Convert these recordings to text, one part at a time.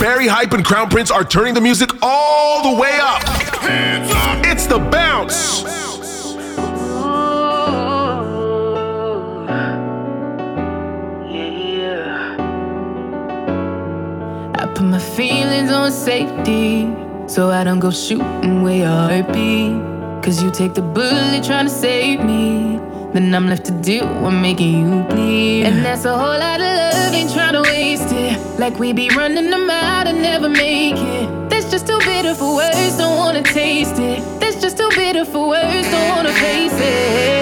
Barrie Hype and Crown Prince are turning the music all the way up. It's the bounce. Oh, I put my feelings on safety so I don't go shooting where heart be. Cause you take the bullet trying to save me. Then I'm left to do what making you bleed. And that's a whole lot of love, ain't trying to waste it. Like we be running them out and never make it. That's just too bitter for words, don't wanna taste it. That's just too bitter for words, don't wanna face it.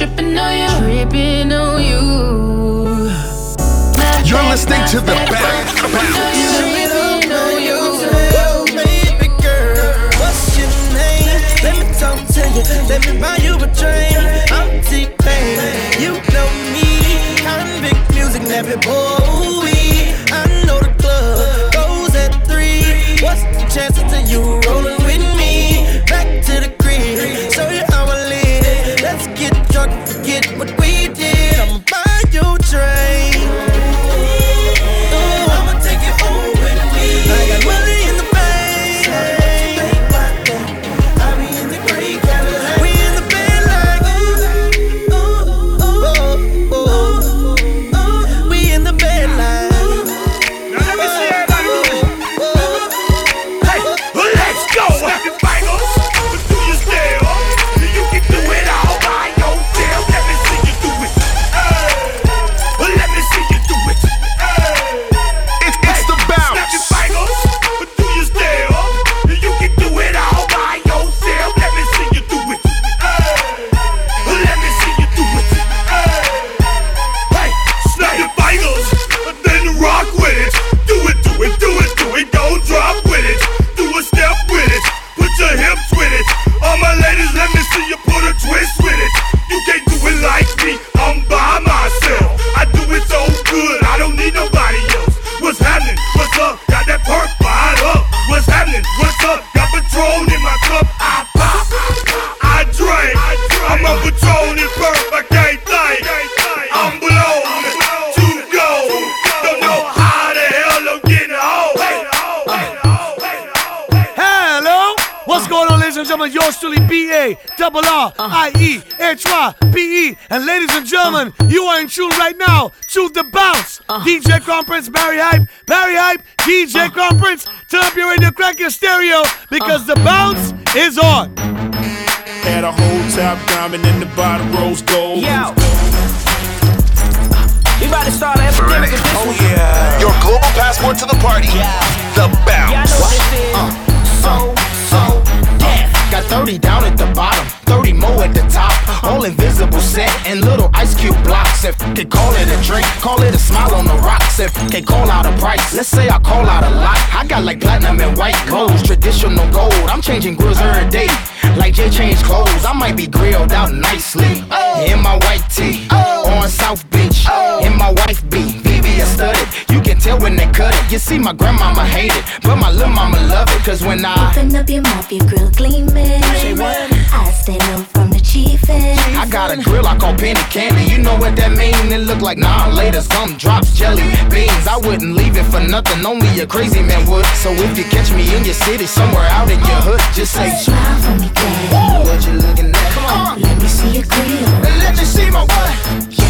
Tripping on you. Tripping on you. My You're bad, listening to the bad for bounce. tripping on you. Tripping on you. Well, baby girl, what's your name? Let me talk to you, let me buy you a drink. I'm T-Pain, you know me. Convict music, never boy. 30 down at the bottom, 30 more at the top. All invisible set and little ice cube blocks. If they call it a drink, call it a smile on the rocks. If they call out a price, let's say I call out a lot. I got like platinum and white gold, traditional gold. I'm changing grills every day. Like Jay changed clothes, I might be grilled out nicely. In my white tee, on South Beach. In my wife beat, VVS studded. Can tell when they cut it. You see, my grandmama hate it, but my little mama love it. Cause when I Open up your mouth, your grill gleaming. Say what? I stay low from the chiefin'. I got a grill I call penny candy. You know what that mean? It look like nah later. Some drops, jelly beans. I wouldn't leave it for nothing. Only a crazy man would. So if you catch me in your city, somewhere out in your hood, just say Smile for me, daddy. what you looking at. Come on, Let me see your grill. and let you see my what.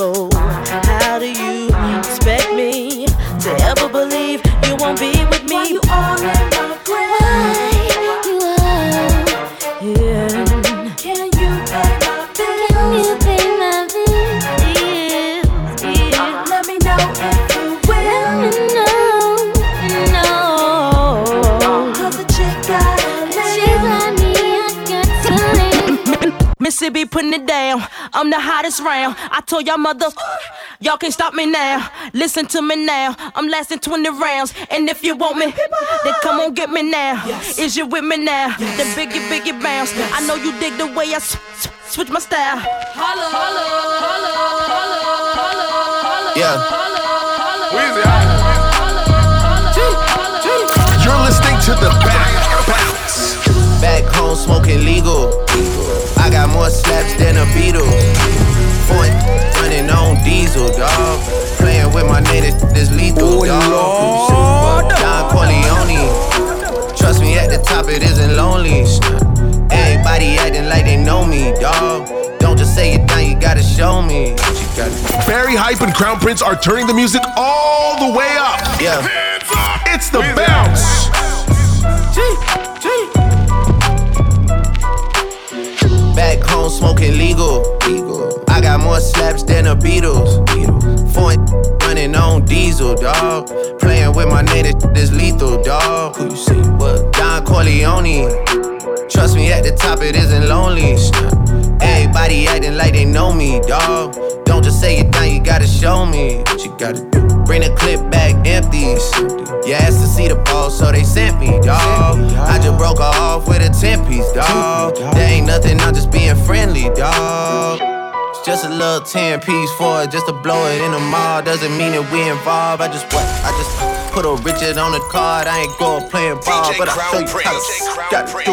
about I'm the hottest round. I told y'all mother, y'all can't stop me now. Listen to me now. I'm lasting 20 rounds. And if you want me, then come on get me now. Is you with me now? The biggie, biggie bounce. I know you dig the way I sw- sw- switch my style. Holla, holla, holla, holla, holla, holla. Yeah. You're listening to the back bounce. Back home smoking legal. I got more slaps than the Beatles. Foot running on diesel, dog. Playing with my name, this this lethal, oh, dog. Don Corleone. Trust me, at the top it isn't lonely. Everybody acting like they know me, dog. Don't just say it down, you gotta show me. what You gotta, Barrie Hype and Crown Prince are turning the music all the way up. yeah. It's the bounce. Back smoking legal. I got more slaps than the Beatles. Foreign running on diesel, dog. Playing with my name, this is lethal, dog. Who you see? What? Don Corleone. Trust me, at the top it isn't lonely. Everybody acting like they know me, dog. Just say it down, you gotta show me what you gotta do. Bring the clip back empty. You asked to see the ball, so they sent me, dog. I just broke her off with a 10 piece, dog. There ain't nothing, I'm just being friendly, dog. It's just a little 10 piece for it, just to blow it in the mall. Doesn't mean that we involved. I just what? I just put a Richard on the card. I ain't go playing ball, but I show you how to do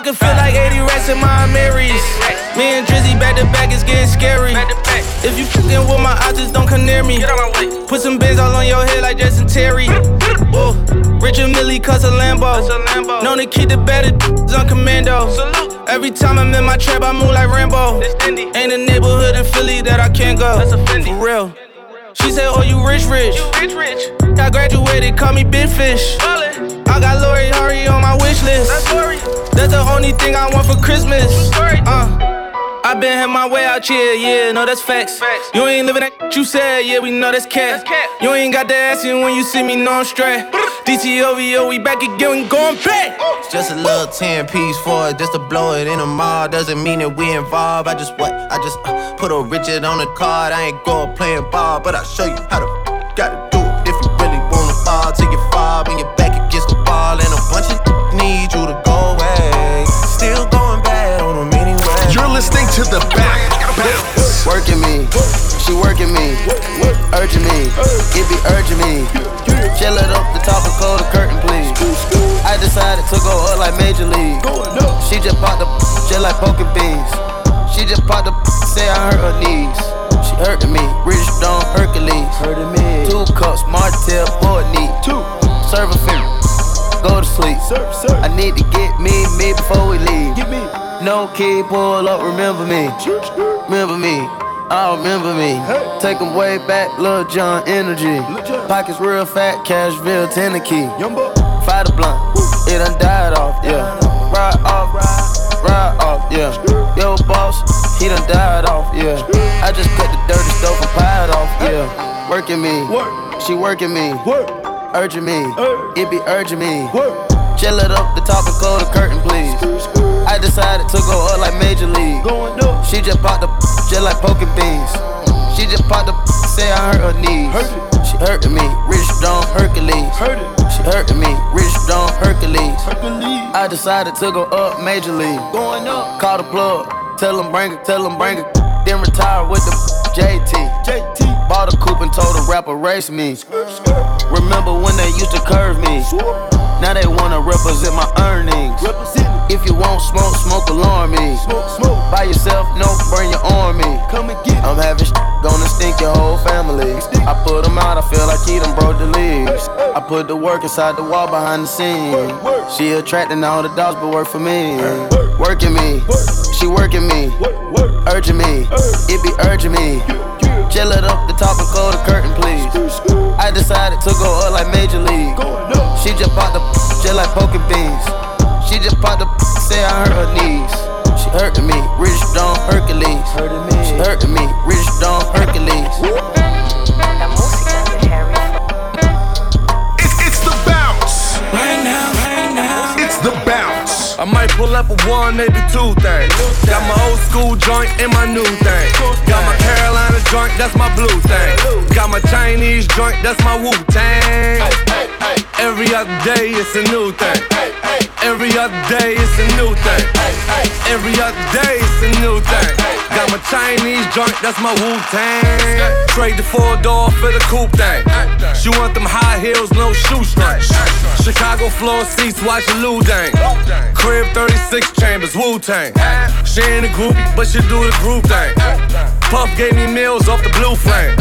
I can feel like 80 rats in my Marys. Me and Drizzy back to back is getting scary. If you fucking with my eyes, just don't come near me. Put some bins all on your head like Jason Terry. Whoa. Richard Mille cuss a Lambo. Known to keep the better on commando. Every time I'm in my trap, I move like Rambo. Ain't a neighborhood in Philly that I can't go. For real. She said, Oh, you rich, rich. You rich, rich. I graduated, call me Big Fish. I got Lori Harvey on my wish list. That's the only thing I want for Christmas. Uh. I been had my way out here, yeah, no, that's facts. facts. You ain't living that you said, yeah, we know that's cat. You ain't got the ass in when you see me, no, I'm straight. DTOVO, we back again, we going back. It's just a little 10 piece for it, just to blow it in the mall. Doesn't mean that we involved. I just what? I just uh, put a Richard on the card. I ain't go playing ball, but I'll show you how to gotta do it if you really wanna fall take you five when you're back against the wall. And a bunch of to the back bounce. Working me, she working me, urging me, it be urging me. Chill it up the top and close the curtain, please. I decided to go up like Major League. She just popped the just like poking beans. She just popped the say I hurt her knees. She hurting me, Rich Stone Hercules. Hurting me. Two cups, Martell, board neat. Two. Serve a finger, go to sleep. I need to get Key, pull up, remember me. Remember me. I remember me. Take Take 'em way back, Lil Jon energy. Pockets real fat, Cashville, Tennessee. Fight a blunt, it done died off, yeah. Ride off, ride off, yeah. Yo, boss, he done died off, yeah. I just cut the dirty stove and pied off, yeah. Working me, she working me, urging me, it be urging me. Chill it up the top and close the curtain, please. I decided to go up like Major League. She just popped the just like poking beans. She just popped the say I hurt her knees. She hurting me, Rich Stone Hercules. She hurting me, Rich Stone Hercules. I decided to go up Major League. Going up, call the plug, tell them bring it, tell them bring it. Then retire with the JT. JT. Bought a coupe and told the rapper race me. Remember when they used to curve me? Now they wanna represent my earnings. If you want smoke, smoke alarm me. By yourself, no, bring your army. I'm having sh- gonna stink your whole family. I put them out, I feel like he done broke the leaves. I put the work inside the wall behind the scene. She attracting all the dogs, but work for me. Working me, she working me, urging me, it be urging me. Chill it up the top and close the curtain, please. I decided to go up like Major League. She just popped the just like poking beans. She just popped the say I hurt her knees. She hurting me, rich Don Hercules. She joint, that's my Wu Tang. Every other day it's a new thing. Every other day it's a new thing. Every other day it's a new thing. Got my Chinese joint, that's my Wu Tang. Trade the four door for the coupe thing. She want them high heels, no shoestrings. Chicago floor seats, watch the Lou Dang. Crib 36 chambers, Wu Tang. She ain't a groupie, but she do the group thing. Puff gave me meals off the blue flame.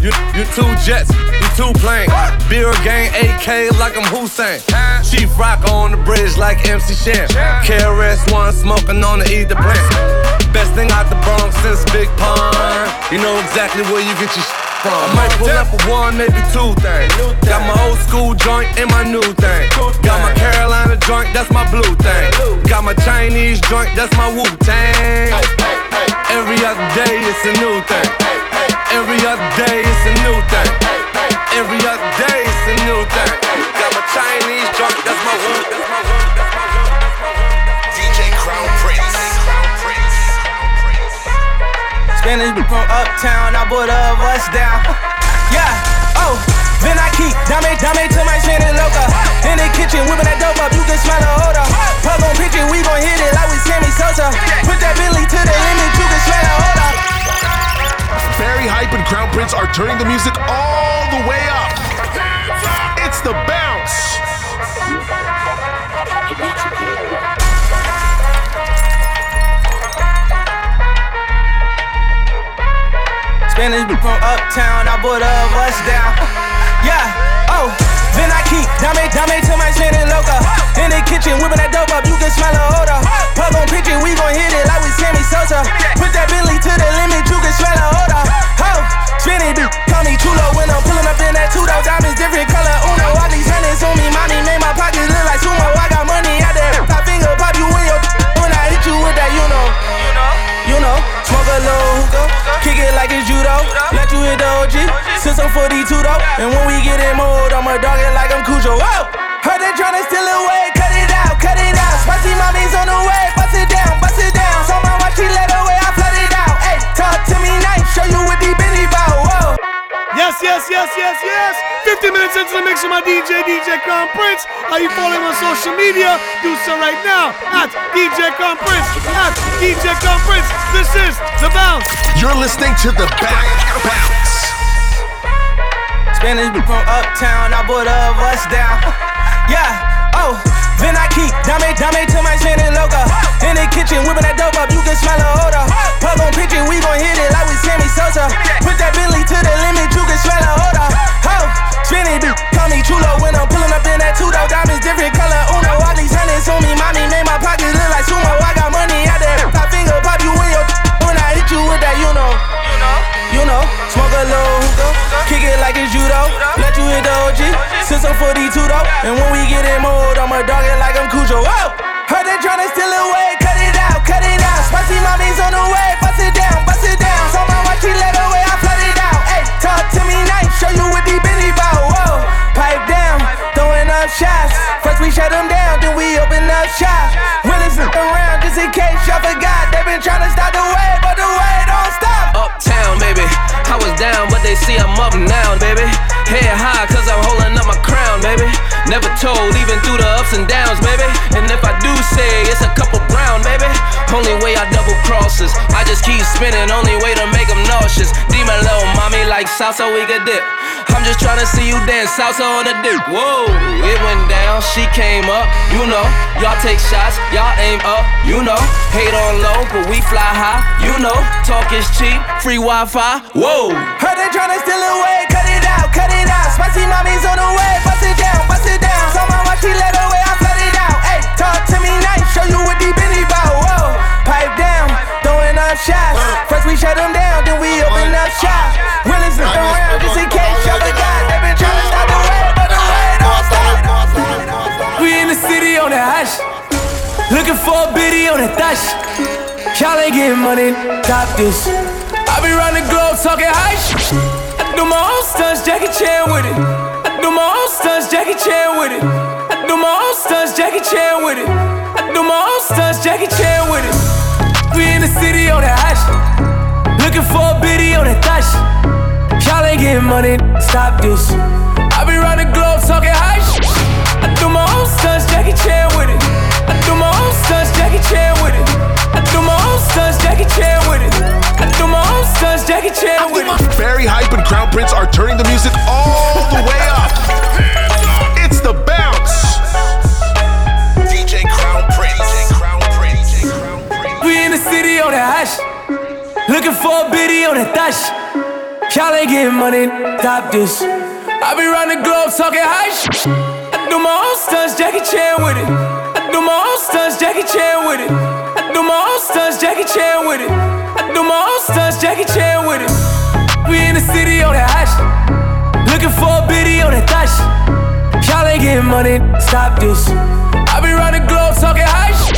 You, you two jets, you two planes. Beer gang AK like I'm Hussein. Chief Rock on the bridge like MC Shan. KRS One smoking on the either plant. Best thing out the Bronx since Big Pun. You know exactly where you get your sh- from. I might pull up a one, maybe two things. Got my old school joint and my new thing. Got my Carolina joint, that's my blue thing. Got my Chinese joint, that's my Wu Tang. Every other day it's a new thing. Every other day it's a new thing. Every other day it's a new thing. Got my Chinese joint, that's my Wu. DJ Crown Prince. Spanish from uptown, I put a bust down. Yeah, oh. Then I keep dame, dame to my Shannon loca. In the kitchen, whipping that dope up, you can smell the odor. Plug on pitch it, we gon' hit it like we Sammy Sosa. Put that Billy to the limit, you can smell the odor. Barrie Hype and Crown Prince are turning the music all the way up. It's the bounce. Spanish from uptown, I put a bust down. Yeah, oh. Then I keep dame, dame to my Shannon loca. In the kitchen, whipping that dope up, you can smell the odor. Plug on pitch it, we gon' hit it like we Sammy Sosa. Put that Billy to the limit, you can smell the odor. Oh, spinning, call me chulo when I'm pulling up in that two door. Diamonds different color, uno. All these hundreds on me, mommy made my pockets look like sumo. I got money out there. I finger pop you in your when I hit you with that, you know. You know, smoke a little hookah, kick it like it's judo. Let you hit the OG, since I'm 42 though. And when we get in mode, I'ma dog it like I'm Cujo. Whoa! Heard they tryna steal away, cut it out, cut it out. Spicy mommy's on the way, Yes, yes, yes, yes, yes. 50 minutes into the mix with my DJ, DJ Crown Prince. Are you following on social media? Do so right now at DJ Crown Prince. At DJ Crown Prince. This is The Bounce. You're listening to the Bounce. Bounce. Spanish from uptown, I put a bust down. Yeah, oh. Then I keep dame, dame to my Shannon loca. In the kitchen, whipping that dope up, you can smell the odor. Plug on it, we gon' hit it like we Sammy Sosa. Put that Billy to the limit, you can smell the odor. Oh, spinning, call me chulo when I'm pulling up in that two door. Diamonds different color, uno. All these hundreds on me, mommy made my pockets look like sumo. I got money out there. I finger pop you in your when I hit you with that, you know. 42 though. And when we get in mode, I'ma dog it like I'm Cujo. Whoa! Heard they tryna steal away, cut it out, cut it out. Spicy mommy's on the way, bust it down, bust it down. So my watch, she let away, I flood it out. Hey, talk to me nice, show you what the Benny bout. Whoa, pipe down, throwing up shots. First we shut them down, then we open up shop. Willis around just in case y'all forgot. They been tryna stop the way, but the way don't stop. Uptown, baby. I was down, but they see I'm up now, baby. Head high, cause I'm crown, baby. Never told, even through the ups and downs, baby. And if I do say it's a couple brown, baby. Only way I double crosses. I just keep spinning, only way to make them nauseous. Demon little mommy like salsa, we could dip. I'm just tryna see you dance salsa on the dip. Whoa, it went down, she came up, you know. Y'all take shots, y'all aim up, you know. Hate on low, but we fly high, you know. Talk is cheap, free Wi Fi, whoa. Heard they tryna steal away, cut it out, cut it out. Spicy mommy's on the way, shots. First we shut them down, then we open up shop. Willis is around just in case y'all forgot. They been trying to stop the way, but the way don't stop. We in the city on the hush. Looking for a biddy on the dash. Y'all ain't getting money, top this. I be round the globe talking hush. I do my own stunts, Jackie Chan with it. I do my own stunts, Jackie Chan with it. I do my own stunts, Jackie Chan with it. I do my own stunts, Jackie Chan with it. We in the city on that shit. Looking for a biddy on that thot Y'all ain't getting money, stop this. I be round the globe talking high shit. I do my own stunts, Jackie Chan with it. I do my own stunts, Jackie Chan with it. I do my own stunts, Jackie Chan with it. I do my own stunts, Jackie Chan with it. Barrie Hype and Crown Prince are turning the music all for a biddy on that dash. Y'all ain't getting money, stop this. I be round the globe talking high sh- I do my own stunts, Jackie Chan with it. I do my own stunts, Jackie Chan with it. I do my own stunts, Jackie Chan with it. I do my own stunts, Jackie Chan with it. We in the city on that high sh- Looking for a biddy on that dash. Y'all ain't getting money, stop this. I be round the globe talking high sh-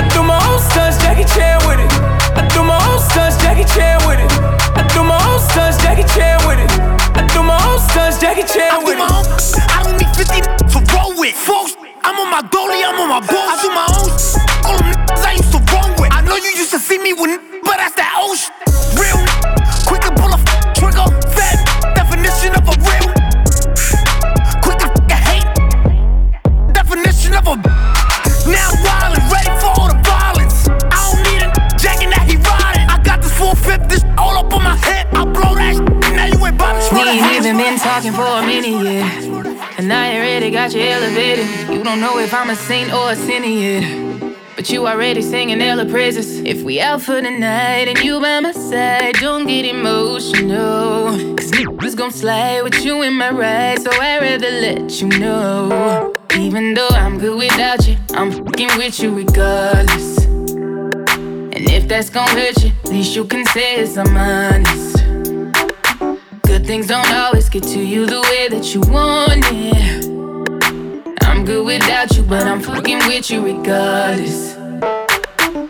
I do my own stunts, Jackie Chan with it. I do my own stunts, Jackie Chan with it. I do my own stunts, Jackie Chan with it. I do my own stunts, Jackie Chan with it. I don't need 50 to roll with. Folks, I'm on my dolly, I'm on my boat. I do my own all them I used to roll with. I know you used to see me with, but that's that old shit. For a minute yet. And I already got you elevated. You don't know if I'm a saint or a sinner yet. But you already singing hella praises. If we out for the night and you by my side, don't get emotional. Cause niggas gon' slide with you in my ride. So I'd rather let you know. Even though I'm good without you, I'm fucking with you regardless. And if that's gon' hurt you, at least you can say it's I'm honest. Good things don't always get to you the way that you want it. I'm good without you, but I'm fucking with you regardless.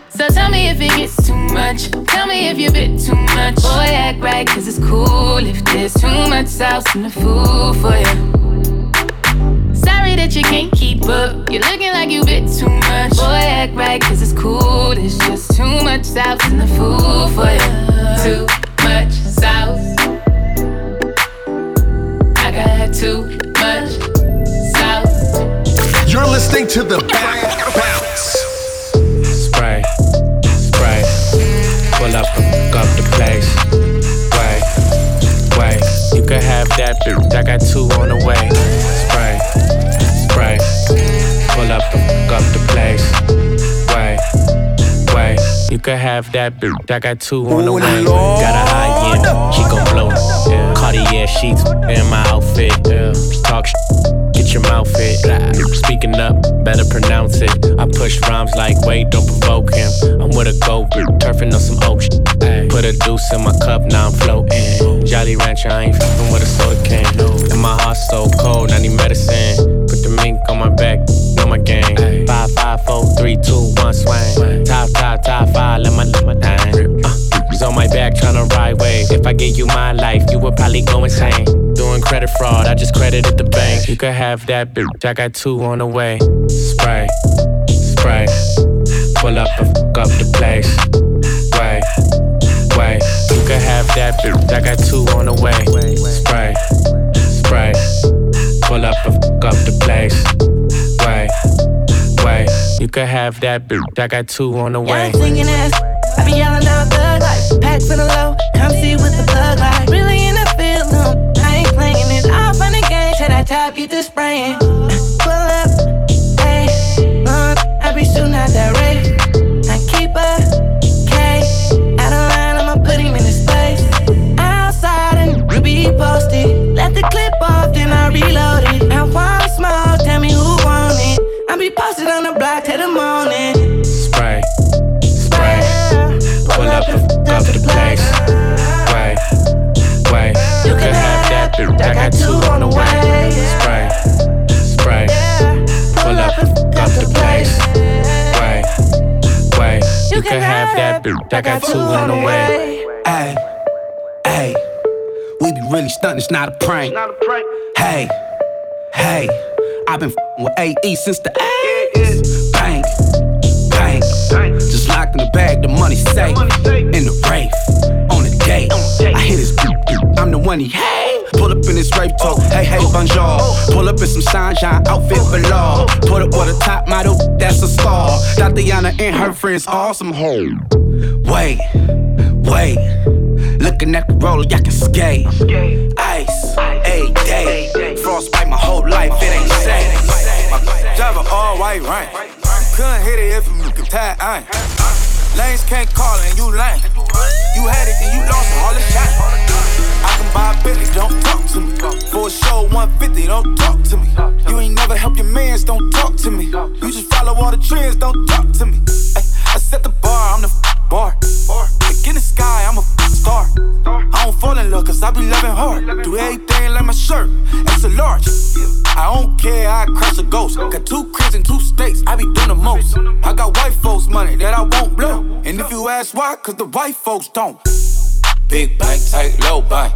So tell me if it gets too much. Tell me if you bit too much. Boy, act right, cause it's cool if there's too much sauce in the food for you. Sorry that you can't keep up. You're looking like you bit too much. Boy, act right, cause it's cool. There's just too much sauce in the food for you. Too much sauce. I got too much sauce. You're listening to the bounce. Spray, spray. Pull up and fuck up the place. Wait, wait. You can have that bitch. I got two on the way. Spray, spray. Pull up and fuck up the place. You can have that bitch. I got two on the way. Got a high end, she gon' blow. Yeah. Cartier sheets in my outfit. Yeah. Talk sh- get your mouth fit. Speaking up, better pronounce it. I push rhymes like wait, don't provoke him. I'm with a goat, turfing on some oak sh- Put a deuce in my cup, now I'm floating. Jolly Rancher, I ain't fucking with a soda can. And my heart's so cold, I need medicine. Put the mink on my back, know my game. Five, five, four, three, two, one, swing. Top, top, top five, let my, let my thing. Uh, on my back tryna ride wave. If I gave you my life, you would probably go insane. Doing credit fraud, I just credited the bank. You could have that bitch, I got two on the way. Spray, spray. Pull up and fuck up the place. Wait, wait. You could have that bitch, I got two on the way. Spray, spray. Pull up and fuck up the place. You could have that bitch, I got two on the way. Young singing ass, I be yelling out thug life. Packs in the low, come see what the plug like. Really in the field, no, I ain't playing it. Off on the game, to that top, get the spraying. Pull up, hey, I be shooting out that race. I keep a K, out of line, I'ma put him in his place. Outside and be posted. Let the clip off, then I reload it. I want small, tell me who want it. I be posted on till the morning. Spray, spray, pull up the up the place. Wait, wait, you can have that, but I got two on the way. Spray, spray, pull up the up the place. Wait, wait, you can have that, but I got two on the way. Hey, hey, we be really stunting, it's not a prank. Hey, hey. I've been f***ing with AE since the 80s in the bag, the money safe. In the rave, on the date. I hit his I'm the one he hate. Pull up in his rave talk, hey, hey, bonjour. Pull up in some sunshine outfit below. Put up with a top model, that's a star. Tatiana and her friends, awesome hoe. Wait, wait. Looking at the roller, I can skate. Ice, a day. Frostbite my whole life, it ain't safe. My driver all white rain. Couldn't hit it if you could tie iron. Lanes can't call and you lame. You had it and you lost all the shine. I can buy a Bentley, don't talk to me. For a show 150, don't talk to me. You ain't never help your mans, don't talk to me. You just follow all the trends, don't talk to me. I set the bar, I'm the bar. Like in the sky, I'm a star. I don't fall in love, cause I be loving hard. Do everything like my shirt, it's a large. I don't care, I crush a ghost. Got two cribs in two states, I be doing the most. I got white folks' money that I won't blow. And if you ask why, cause the white folks don't. Big bank, tight, low buy.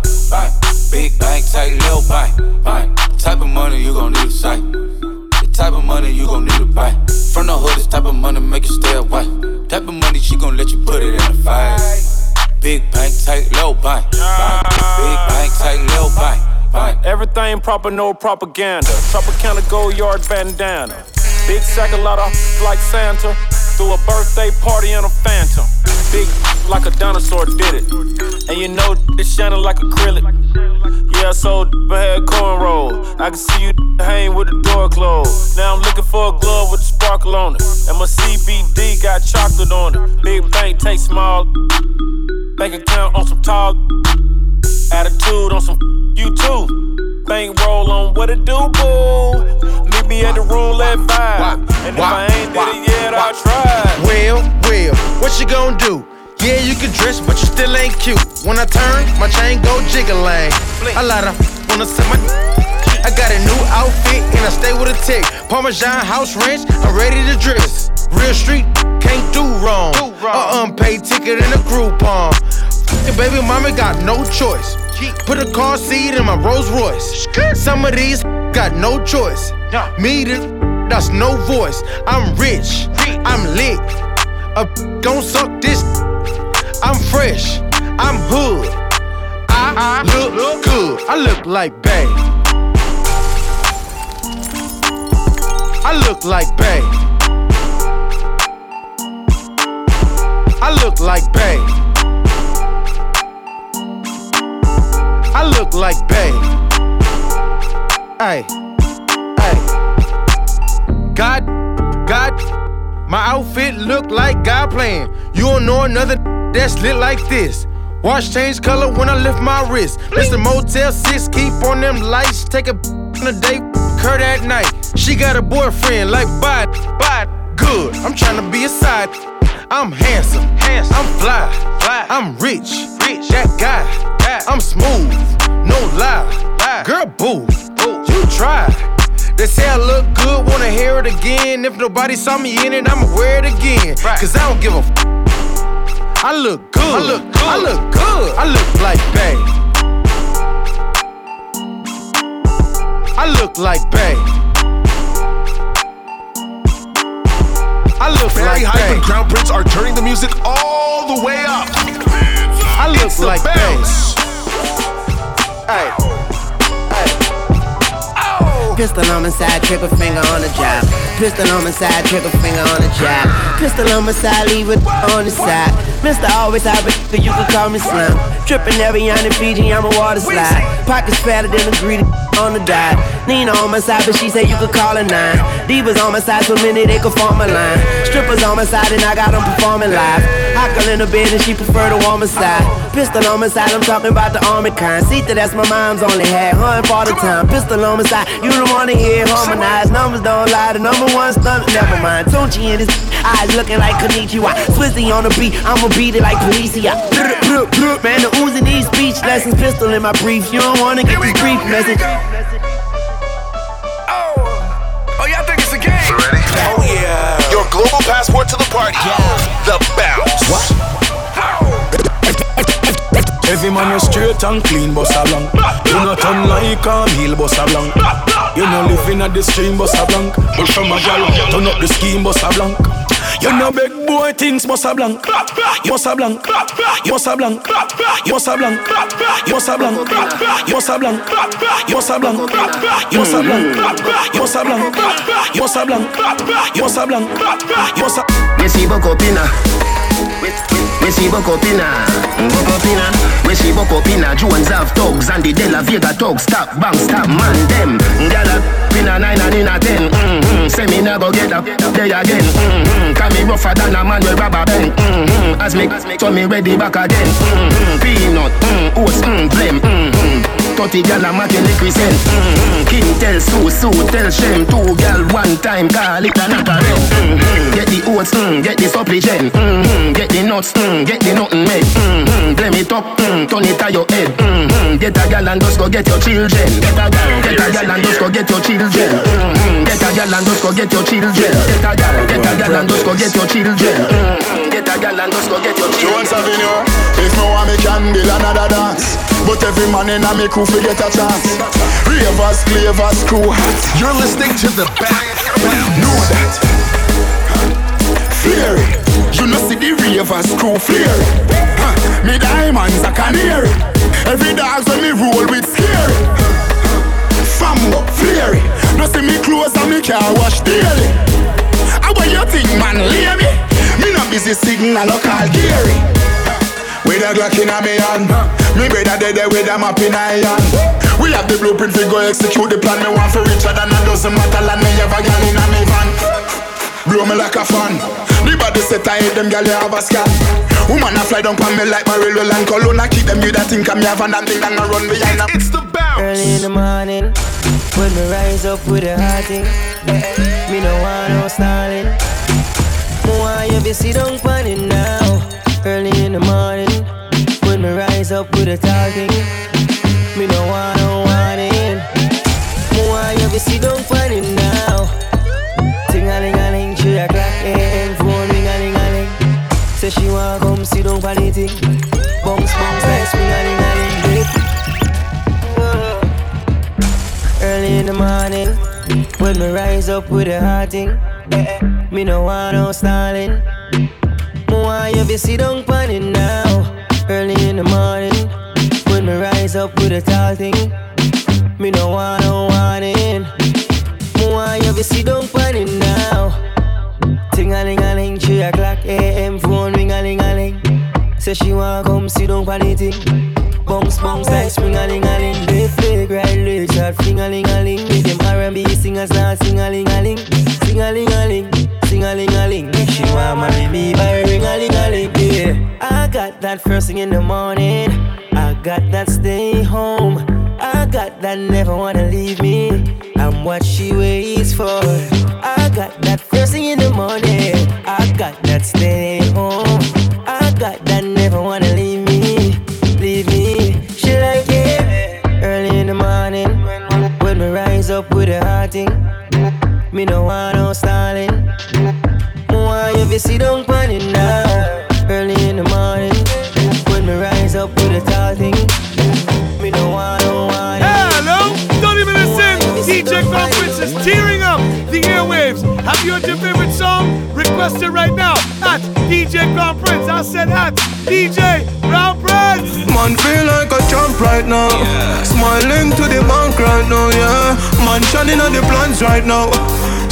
Big bank, tight, low buy, buy. Type of money you gon' need a sight. The type of money you gon' need to buy. From the hood, this type of money make you stay away. Type of money she gon' let you put it in the fight. Big bank, take low buy. Big bank, tight, low buy. Everything proper, no propaganda. Tropicana gold yard bandana. Big sack, a lot of like Santa. Threw a birthday party in a phantom. Big like a dinosaur did it. And you know it's shining like acrylic. Yeah, so had cornrow. I can see you hang with the door closed. Now I'm looking for a glove with a sparkle on it. And my CBD got chocolate on it. Big bank, take small. Bank account on some tall. Attitude on some you too. Bank roll on what it do, boo. Meet me at the roulette vibe. And if I ain't did it yet, I'll try. Well, well, what you gonna do? Yeah, you can dress, but you still ain't cute. When I turn, my chain go jiggling. A lot of wanna see my. I got a new outfit and I stay with a tick. Parmesan house ranch, I'm ready to dress. Real street, can't do wrong. A unpaid ticket and a Groupon. Fucking baby mama got no choice. Put a car seat in my Rolls Royce. Some of these got no choice. Me, this, that's no voice. I'm rich, I'm lit. A gon' suck this. I'm fresh, I'm hood. I uh-huh. look good. I look like Bay. I look like Bay. I look like Bay. I look like Bay. Hey, hey. God, God, my outfit look like God playing. You don't know another that's lit like this. Watch change color when I lift my wrist. Mr. Motel 6, keep on them lights. Take a on a date, Kurt at night. She got a boyfriend like bad, bad, good. I'm trying to be a side. I'm handsome, handsome. I'm fly, fly. I'm rich, rich. That guy, guy. I'm smooth, no lie, lie. Girl, boo, boo. You try. They say I look good, wanna hear it again. If nobody saw me in it, I'ma wear it again. Cause I don't give a f. I look good. I look good. I look good. I look like Bay. I look like Bay. I look Barrie like Hype and Crown Prince are turning the music all the way up. I look It's like Bay. bounce. Hey. Pistol on my side, trigger finger on the job. Pistol on my side, trigger finger on the job. Pistol on my side, leave it on the side. Mr. Always have it, so you can call me Slim. Tripping every on the Fiji, I'm a water slide. Pockets fatter than a greedy on the dive. Nina on my side, but she said you could call her nine. Divas on my side, so many they could form a line. Strippers on my side, and I got them performing live. Hockle in the bed, and she prefer the warmer side. Pistol on my side, I'm talking about the army kind. See that that's my mom's only had, her and for the time. Pistol on my side, you don't wanna hear harmonized. Numbers don't lie, the number one stunt, never mind. Tunchi in his eyes looking like Konnichiwa. Swizzy on the beat, I'ma beat it like Policia. Man, the Uzi needs speech lessons. Pistol in my brief, you don't wanna get this brief message. Oh, oh y'all think it's a game? Oh yeah. Your global passport to the party. The Bounce. What? Oh. Every man is straight and clean, boss a blank. You not unlike a meal, boss a blank. You no living at the stream, boss a blank. But from a gal, turn up the scheme, boss a blank. You no big boy things must a blank. You must a blank. You must a blank. You must a blank. You must a blank. You must a blank. You must a blank. You must a blank. You must a blank. You must a blank. You must a blank. You must a blank. You must a blank. You must a blank. We see Bokopina, Bokopina. We see Bokopina. Jones have thugs and the De La Vega thugs. Stop, bang, stop, man, them. Gala, pin a nine and in a ten. Mm-hmm. Say me go get up there again. Mm-hmm. Call me rougher than a man with rubber band. Mm-hmm. As me, so me ready back again. Mm-hmm. Peanut, mm, oats, mm, blem. Mm-hmm. 30 gal a making the crescent. Mm-hmm. King tell Sue, Sue tell Shem. Two gal one time call it a knocker mm-hmm. Get the oats, mm, get the supplicant. Mm-hmm. Get the nuts, mm, get the nothing made. Mm-hmm. Blame it up, mm, turn it to your head. Mm-hmm. Get a gal and just go get your children. Get a gal, get a gal and just go get your children. Mm-hmm. Get a gal and just go get your children. Get a gal, get a gal and just go get your children. Mm-hmm. Get a gal and just go get your children. Jones Avenue, if no one me can build another dance. But every man in a me crew fi get a chance. Ravers, clavers, crew hot. You're listening to the Bounce. Know that. It. You know see the ravers crew flare it. Me diamonds a canary. Every dog when me roll with scary. Fambo, flare it. No see me clothes and me car wash daily. How about you think man, lay me? Me no busy signal or call Gary. With a Glock in a me hand. Me brother dead there with a map in iron We have the blueprint to go execute the plan. Me want for richer than a dozen matter land Me have a gal in a me van. Blow me like a fan. The body set I hate them gal you have a scan. Woman a fly down pan me like my railway line. Cologne I keep them you that think I'm me have and thing and I run behind them. It's the bounce. Early in the morning When me rise up with a hot thing. Me no want no stalling. More you be sit down pan it now. Early in the morning Put me rise up with a target. Me no want, no want it. Why you be sit down find it now? Ting a ling a ling, she a crack. Phone ring a ling a ling. Say she want come sit down for the thing. Bumps, bumps like spring a ling a ling. Early in the morning, when me rise up with a hard thing. Eh, eh. Me no want no stalling. Why you be sit down find it now? in the morning. When me rise up with a tall thing, me no want no warning. More I ever see don't funny now. Ting a ling a ling, three o'clock a.m. Phone ring a ling a ling. Say she want come see don't funny thing. Bounce, bounce like spring a ling a ling. Left leg, right leg, shot fling a ling a ling. With them R&B singers now sing a ling a ling, sing a ling a ling, sing a ling a ling. She want marry me by I got that first thing in the morning. I got that stay home. I got that never wanna leave me. I'm what she waits for. I got that first thing in the morning. I got that stay home. I got that never wanna leave me. Leave me. She like it? Early in the morning When me rise up with a hot thing. Me no want no stalling More you be sit Right now at DJ Crown Prince. I said at DJ Crown Prince. Man feel like a champ right now. Smiling to the bank right now, yeah. Man shining on the plans right now.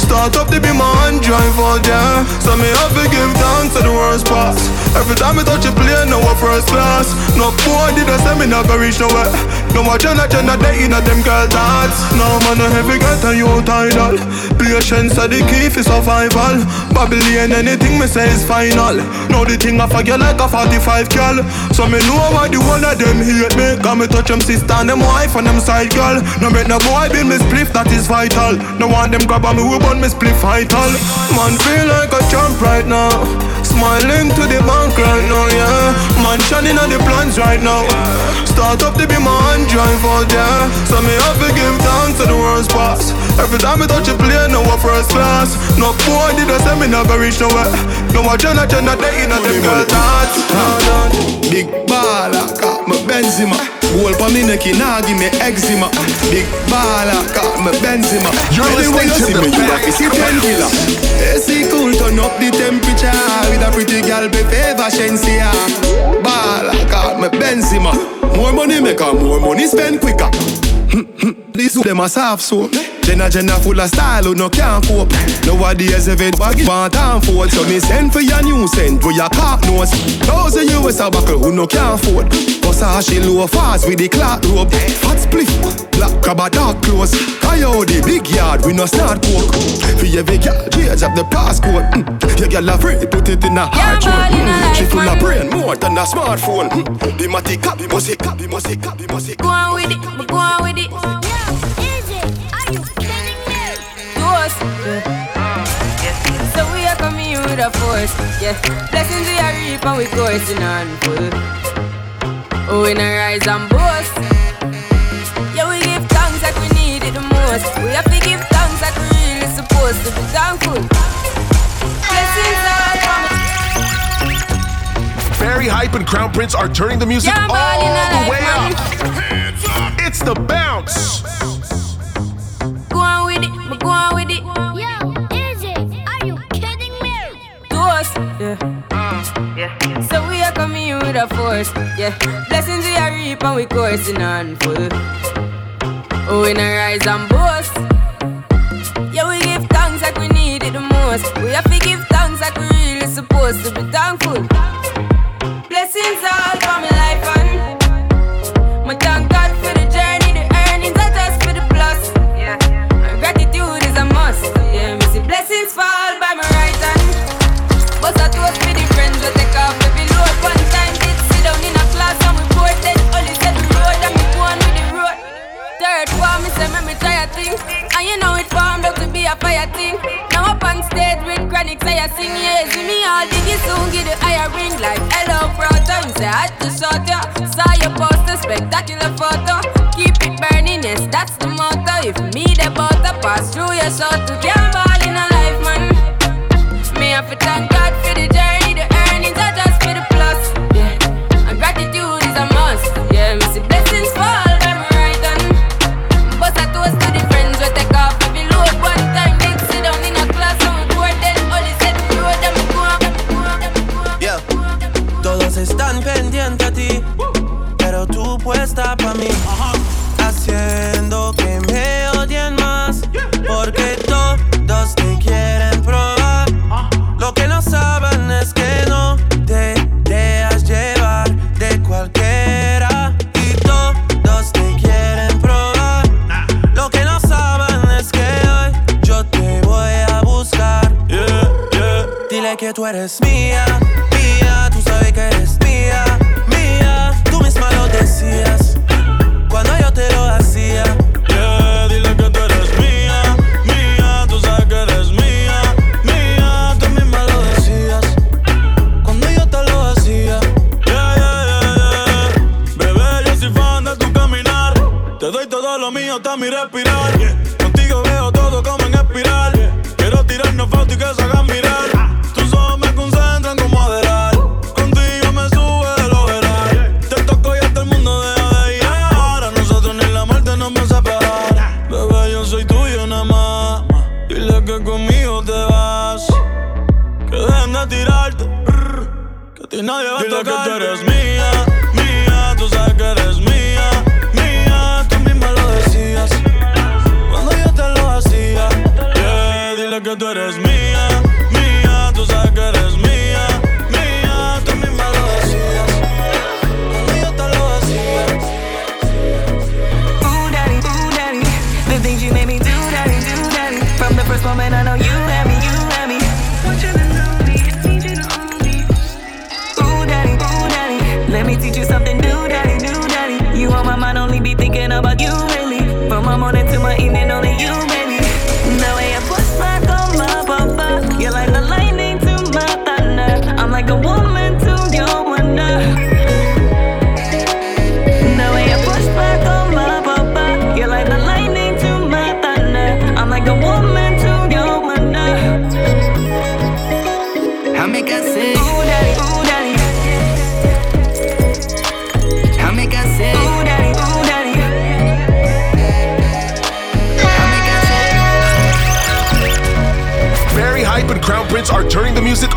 Start up to be my hand drive out, yeah. So me have to give thanks to the worst parts. Every time I touch a plane, now a first class. No boy did I say me not go reach nowhere. No more Jenna Jenna day in a them girl dance. No man no heavy get a you tidal. Patience are the key for survival. Babylon anything me say is final. Now the thing I forget like a 45 girl. So me know why the one of them hate me. Got me touch them sister and them wife and them side girl. No make no boy be me spliff that is vital. No want them grab on me we burn me spliff vital. Man feel like a champ right now. Smiling to the bank right now, yeah. Man shining on the plans right now. Start up to be my hand drive out there. So me have to give thanks to the world's pass. Every time I touch a plane, no one first class. No boy did I say me not go reach nowhere. No one Jenna Jenna day in a them girl. Big Benzema. Goal for me neck, nah give me eczema. Big baller, got my Benzema. You're listening to the best. See ten killer. AC cool, turn up the temperature with a pretty girl, be favor Shensia. Baller, got my Benzema. More money make her, more money spend quicker. These two them a soft soap. Jenna Jenna full of style who no can't cope. Nowadays every bag want and fold. So me send for your new scent where your cock nose. Thousand US a buckle who no can't afford. Bust her she low fast with the clock rope. Fat spliff, black crab a dark clothes. Coyote big yard we no start coke. For every girl change up the passcode. Mm. Your girl a free put it in a hard throat. Mm. She full of brain more than a smartphone. Mm. The matic cap, the music cap, the music cap, the music. Go on with it, go on with it. Ghost. Yeah. So we are coming with a force. Yeah. Blessings we are reap and we coursing on full. Oh, we not rise and boast. Yeah, we give thanks like we need it the most. We have to give thanks like we really supposed to be thankful. Blessings all from Barrie Hype and Crown Prince are turning the music Yeah, all man, in a the way up. It's the bounce. Go on with it, but go on with it. Yo, Izzy, are you kidding me? Ghost. Yeah. yeah. So we are coming in with a force. Yeah. Blessings we are reap and we coursing on full. Oh, we not rise and boast. Yeah, we give thanks like we need it the most. We have to give thanks like we really supposed to be thankful. I sing yeah, see me all diggy soon get the higher ring like hello brother. Me say I to shot ya, saw your poster, spectacular photo. Keep it burning, yes that's the motto. If me the butter pass through your shot to can't eres mía,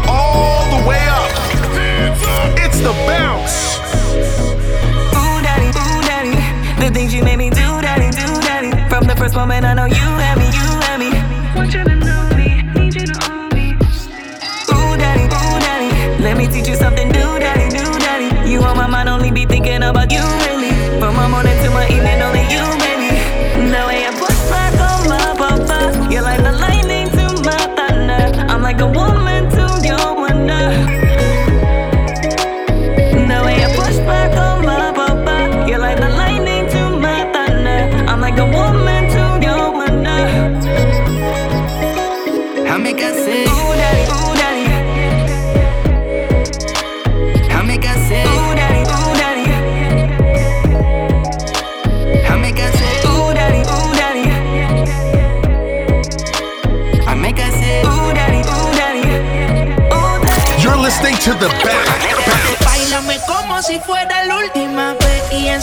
all the way up. It's the bounce. Ooh, daddy, ooh, daddy. The things you made me do, daddy, do, daddy. From the first moment I know you.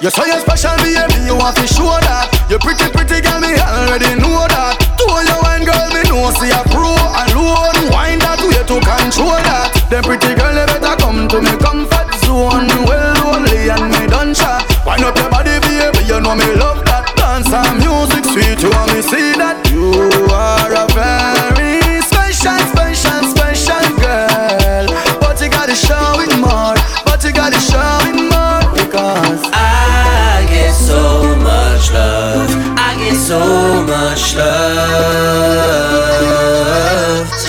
You say you're special baby, you want to show that. You pretty, pretty girl, me already know that. To all your wine girl, me know see a pro alone. Wine that way to control that. Them pretty girl, they better come to me, come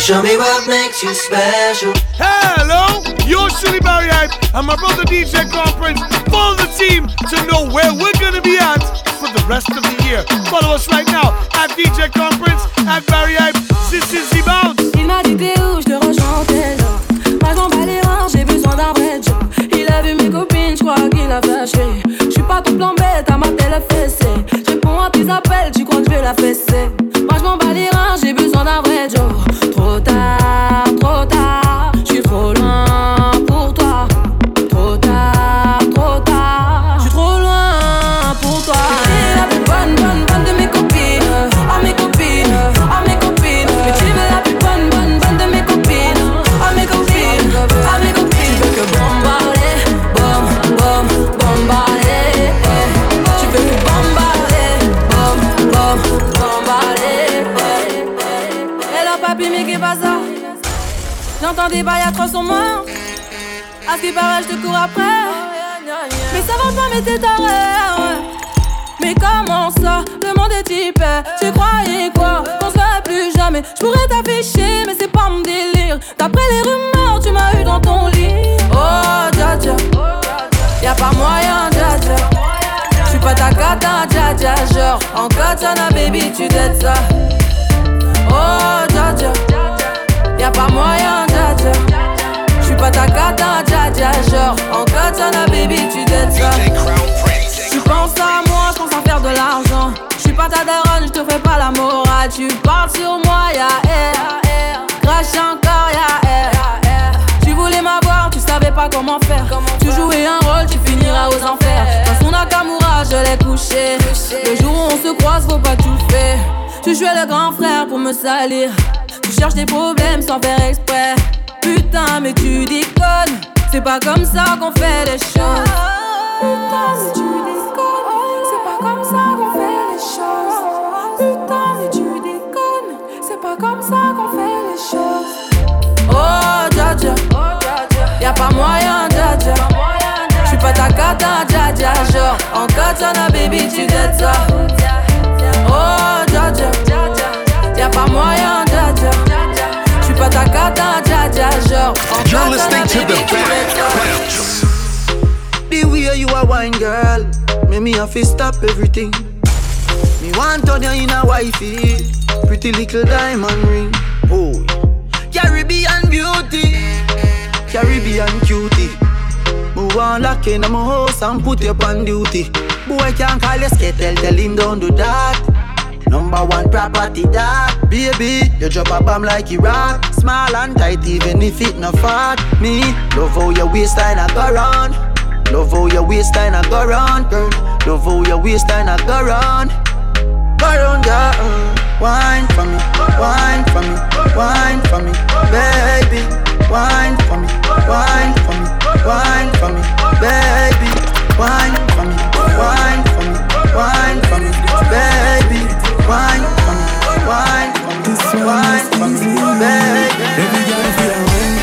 Show me what makes you special. Hello, yours truly Barry Hype and my brother DJ Conference. Follow the team to know where we're gonna be at for the rest of the year. Follow us right now at DJ Conference, at Barry Hype. This is the bounce. Il m'a dit t'es où, je te rejoins là. Ma jambe elle est j'ai besoin d'un vrai job. Il a vu mes copines, je crois qu'il a fâché. Je suis pas ton plan bête, à ma télé fessée. Je réponds à tes appels, tu crois que je la fesser. des bails à 300 morts. À ce qui paraît, je te cours après. Mais ça va pas, mais t'es taré. Ouais. Mais comment ça Le monde est hyper. Tu croyais quoi Qu'on serait plus jamais. Je pourrais t'afficher, mais c'est pas mon délire. D'après les rumeurs, tu m'as eu dans ton lit. Oh, dja dja. Y'a pas moyen, dja dja. J'suis pas ta cata, dja dja. Genre, en katana, baby, tu dettes ça. Oh, dja dja. Y'a pas moyen, pas ta cata, dja dja. Genre, en katana, baby, tu t'aides ça. Tu penses à moi, je pense à faire de l'argent. J'suis pas ta daronne, j'te fais pas la morale. Tu parles sur moi, y'a air. Crash encore, y'a air. Tu voulais m'avoir, tu savais pas comment faire. Tu jouais un rôle, tu finiras aux enfers. Dans son Nakamura, je l'ai couché. Le jour où on se croise, faut pas tout faire. Tu jouais le grand frère pour me salir. Tu cherches des problèmes sans faire exprès. Putain, mais tu déconnes. C'est pas comme ça qu'on fait les choses. Putain, mais tu déconnes. C'est pas comme ça qu'on fait les choses. Putain, mais tu déconnes. C'est pas comme ça qu'on fait les choses. Oh, dja dja. Y'a pas moyen, dja dja. J'suis pas ta cata, dja dja. Genre, en katana, baby, tu dettes ça. You're listening to the tu dettes ça. bounce. The way you a wine, girl, make me have to stop everything. Me want turn you in a wifey, pretty little diamond ring. Oh, Caribbean beauty, Caribbean cutie. Move on lock in my house and put you on duty. Boy can't call you skittle, tell him don't do that. Number one property that Baby, you drop a bomb like Iraq. Small and tight even if it not fat Me, love how your waistline a go round. Love how your waistline a go round, girl. Love how your waistline a go round. Go round, girl. Wine for me, wine for me, wine for me Baby, wine for me, wine for me, wine for me Baby, wine for me, wine for me, wine for me Baby, wine for me, wine for me, wine for me Baby Every girl feel a wine, wine,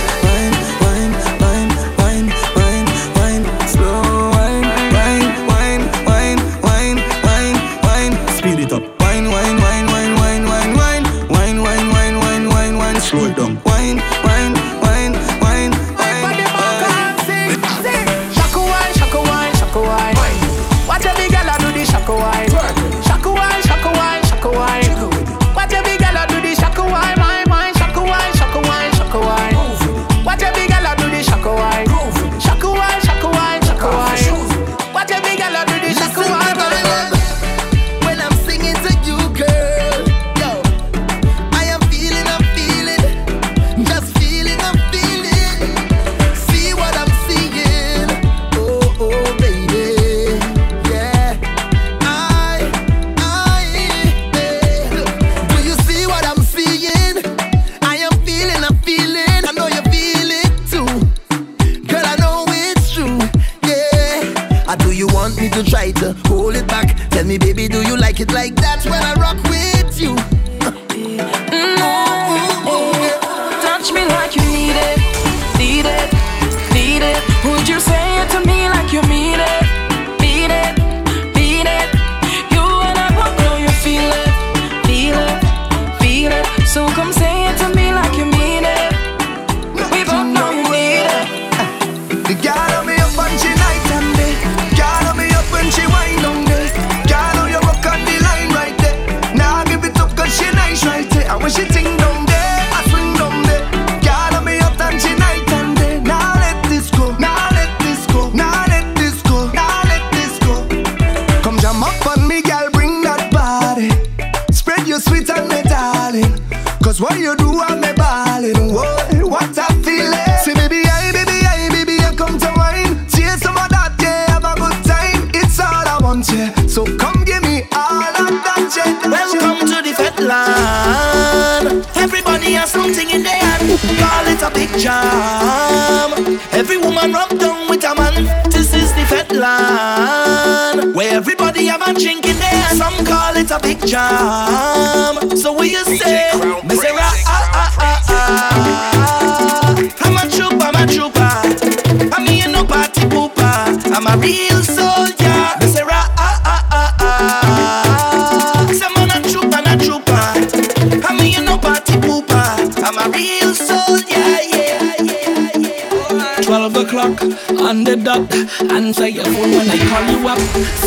dot. Answer your phone when I call you up.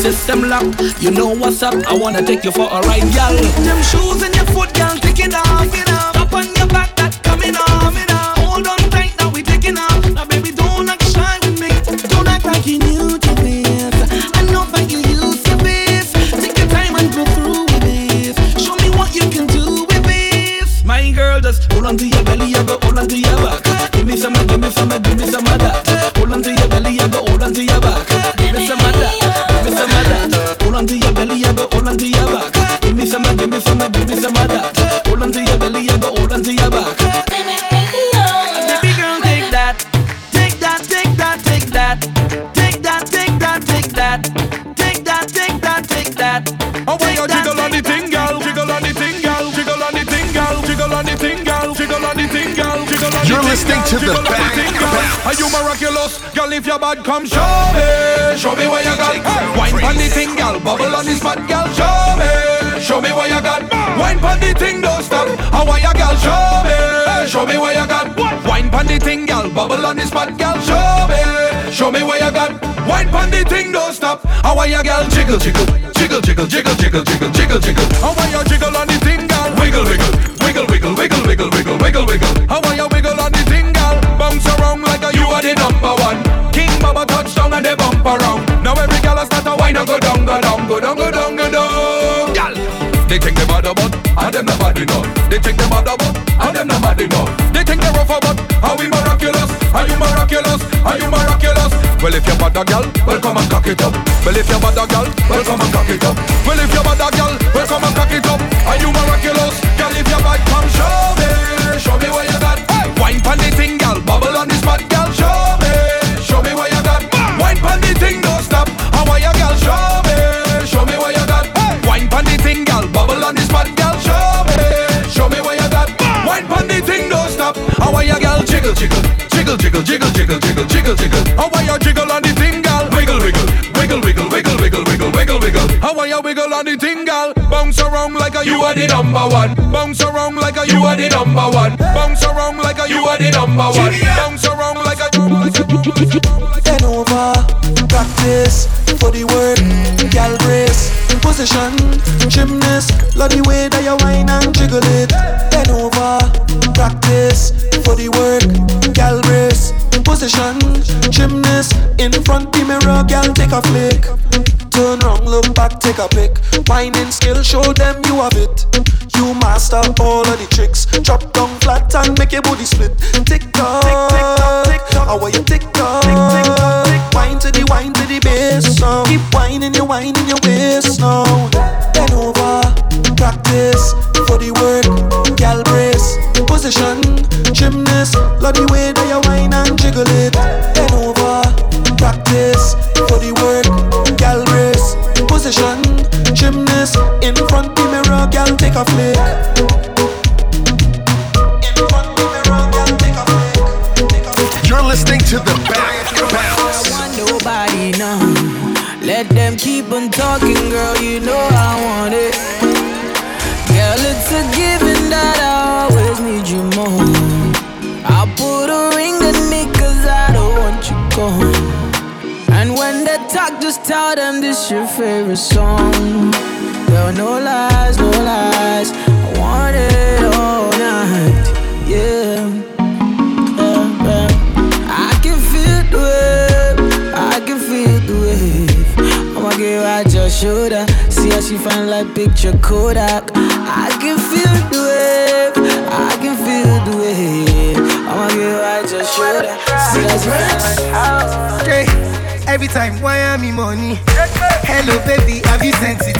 System lock, you know what's up. I wanna take you for a ride, gal. Them shoes in your foot, gal, take it off, come show me. Show me what you got. Wine on the thing, girl. Bubble on the spot, girl. Show me. Show me what you got. Wine on the thing, don't stop. How are you, girl? Show me. Show me what you got. Wine on the thing, girl. Bubble on the spot, girl. Show me. Show me what you got. Wine on the thing, don't stop. How are you, girl? Jiggle, jiggle, jiggle, jiggle, jiggle, jiggle, jiggle, jiggle, jiggle they think they bad about, and them not bad enough. They think they bad about, and them not bad enough. They think they rough about, are we miraculous? Are you miraculous? Are you miraculous? Well, if you're bad a girl, well come and cock it up. Well, if you're bad a girl, well come and cock it up. Well, if you're Jiggle, jiggle, jiggle, jiggle, jiggle, jiggle, jiggle, jiggle, jiggle. How are you jiggle on the thing, girl? Wiggle, wiggle, wiggle, wiggle, wiggle, wiggle, wiggle, wiggle, wiggle. How are you wiggle on the thing, girl? Bounce around like a you are the number one. Bounce around like a you are the number one. Bounce around like a you are the number one. Bounce around like a like a Bend over, practice for the work, gal brace, position, gymnast, love the way that you whine and jiggle it. Bend over, practice the work, gal brace, position, gymnast, in front the mirror, gal take a flick. Turn round, look back, take a pic. Whining skill, show them you have it. You master all of the tricks. Drop down flat and make your booty split. Tick tock, tick tock. How are you tick tock? Wine to the wine to the bass now. Keep whining, you whining your waist now. Bend over, practice for the work. Gal brace, position, gymnast. Love the way that you whine and jiggle it. Bend over, practice for the work. Gal brace, position, gymnast. In front the mirror, gal take a flick. Just tell them this your favorite song. Girl, no lies, no lies. I want it all night. Yeah. Yeah, yeah. I can feel the wave. I can feel the wave. I'ma get right your shoulder. See how she find like picture Kodak. I can feel the wave. I can feel the wave. I'ma get right your shoulder. See how she find like. Every time, why am I money? Hello, baby, have you sent it?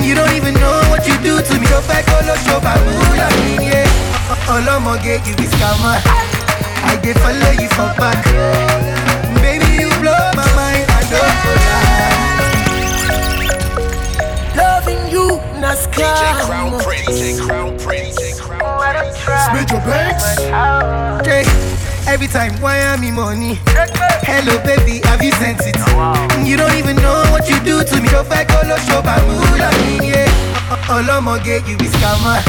You don't even know what you do to me. Go back, go low, show bamboo, yeah. Olomoge, you be scammer. I did follow you for back. Baby, you blow my mind, I don't go lie. Loving you, na scam. Smith your banks. Okay. Every time, why am I money? Hello, baby, have you sent it? Oh, you don't even know what you do to me. Go back, go low, show bamboo, yeah. Uh, uh, Olomoge, you be scammer.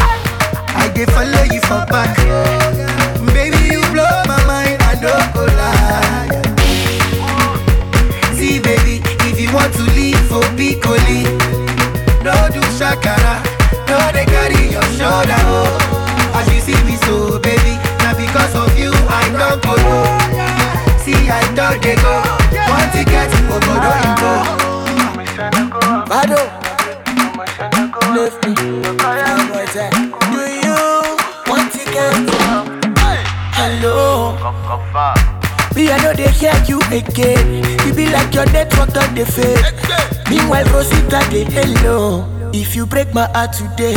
I did follow you for back. Baby, you blow you again. You be like your network on the fade. Meanwhile, Rosita, they hello. If you break my heart today,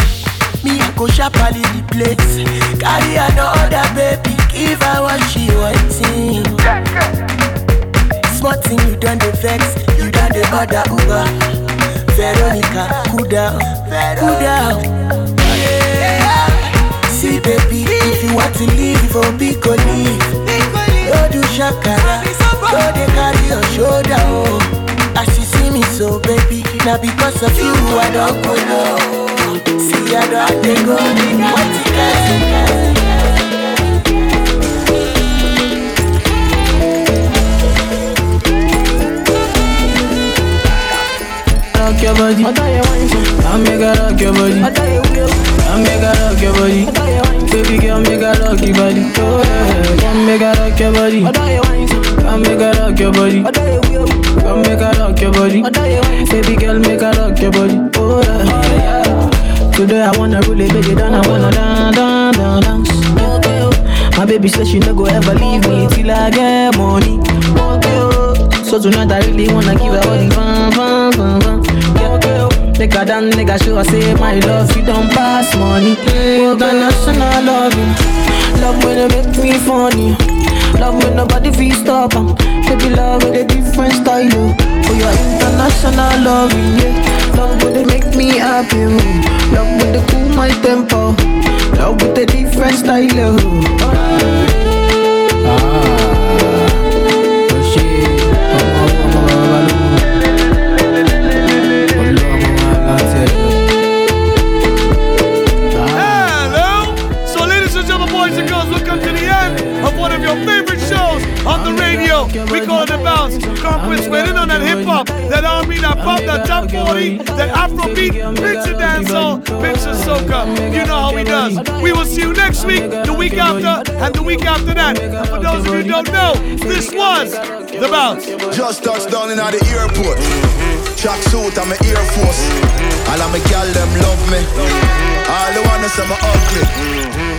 me, I go sharply replace. Carry another baby, give her what she wanting. Smart thing, you done the vex, you done the other Uber. Veronica, cool down, cool down. See, baby, if you want to leave, oh, be go leave. No do shakara, no they carry your shoulder, oh. As you see me so, baby, now because of you, I don't go low. See, I don't they go, what you guys? rock your body. I tell you one I make her rock your body. I tell you will. I make her rock your body. I you Baby girl, make her rock your body. Oh yeah, come make her rock your body. I tell you one Come make her rock your body. I tell you will. Come make her rock your body. I tell you one Baby girl, make her rock your body. Oh yeah. Today I wanna break it down. I wanna dance, dance, dance, dance. Oh. My baby says she no go ever leave me till I get money. Okay, oh. So tonight I really wanna give her all the fun, fun, fun, oh. Take her down, nigga, show her say my love, you don't pass money. Oh, international loving, love when it make me funny. Love when nobody feel stop em. Baby love with a different style, oh. For your international loving, yeah. Love when they make me happy, oh. Love when they cool my tempo. Love with a different style, oh. Hello! Radio. We call it The Bounce. Crown Prince went in on that hip hop, that R&B, that pop, that top 40, that Afrobeat, picture dancehall, picture soca. You know how he does. We will see you next week, the week after, and the week after that. And for those of you who don't know, this was The Bounce. Just touched down in the airport. Track suit, I'm an Air Force. All of my gal them love me. All the wanna say me ugly.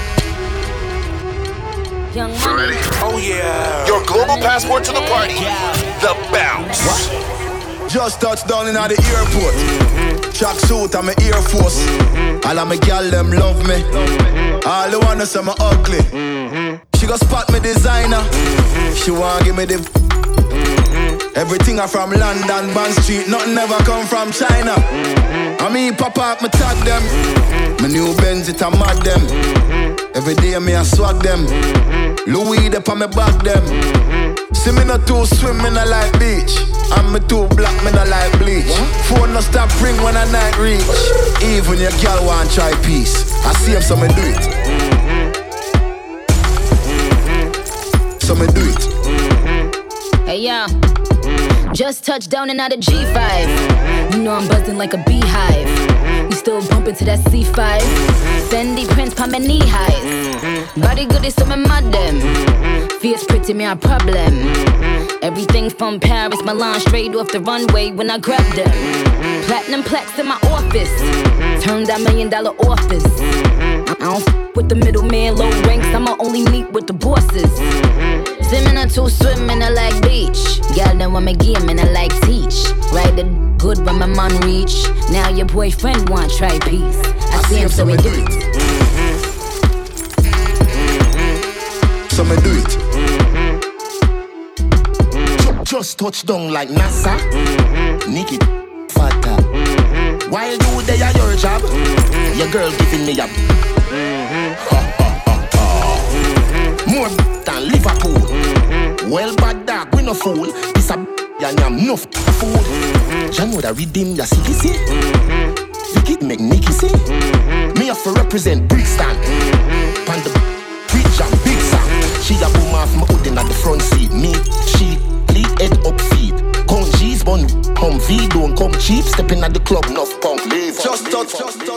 Ready? Oh yeah. Your global passport to the party. The bounce. Just touched down in the airport. Track suit, I'm an Air Force. All of my gal them love me. All the wanna say me ugly. She go spot me designer. She wanna give me the. Everything I from London, Bond Street, nothing ever come from China. I mean, pop up, me tag them. My new Benz, it a mad them. Every day me I swag them. Louis, they on me back them. See me not too swim, me not like beach. And me too black, me not like bleach. Phone no stop ring when I night reach. Even your girl want try peace. I see him, so me do it. So me do it. Hey yo, just touched down and out of G5. You know I'm buzzing like a beehive. You still bumping to that C5. Fendi prints, pa my knee highs. Body good is so me mad them. Fierce pretty me a problem. Everything from Paris, Milan, straight off the runway when I grab them. Platinum plaques in my office. Turned that million dollar office. I don't f- with the middleman, low ranks. I'ma only meet with the bosses. Mm-hmm. Swimming or two swimming, I like beach. Girl, then want me game and I like teach. Ride the good when my man reach. Now your boyfriend want try peace. I, see him, so we do it. So me do it. Mm-hmm. Ju- mm-hmm. Just touch down like NASA. Nikki, fatter. While you there your job, your girl giving me a. More than Liverpool. Mm-hmm. Well, bad dog, we no fool. This a and I'm enough fool. Mm-hmm. You know that your city, see? Wicked mm-hmm. make Nicky see? Me have to represent Brixton. Pan the bridge and big song. She a boom off my hood at the front seat. Me, she, lead head up feet. Count G's bun. Come V don't come cheap, stepping at the club, enough punk. Leave Just touch, just touch, just touch,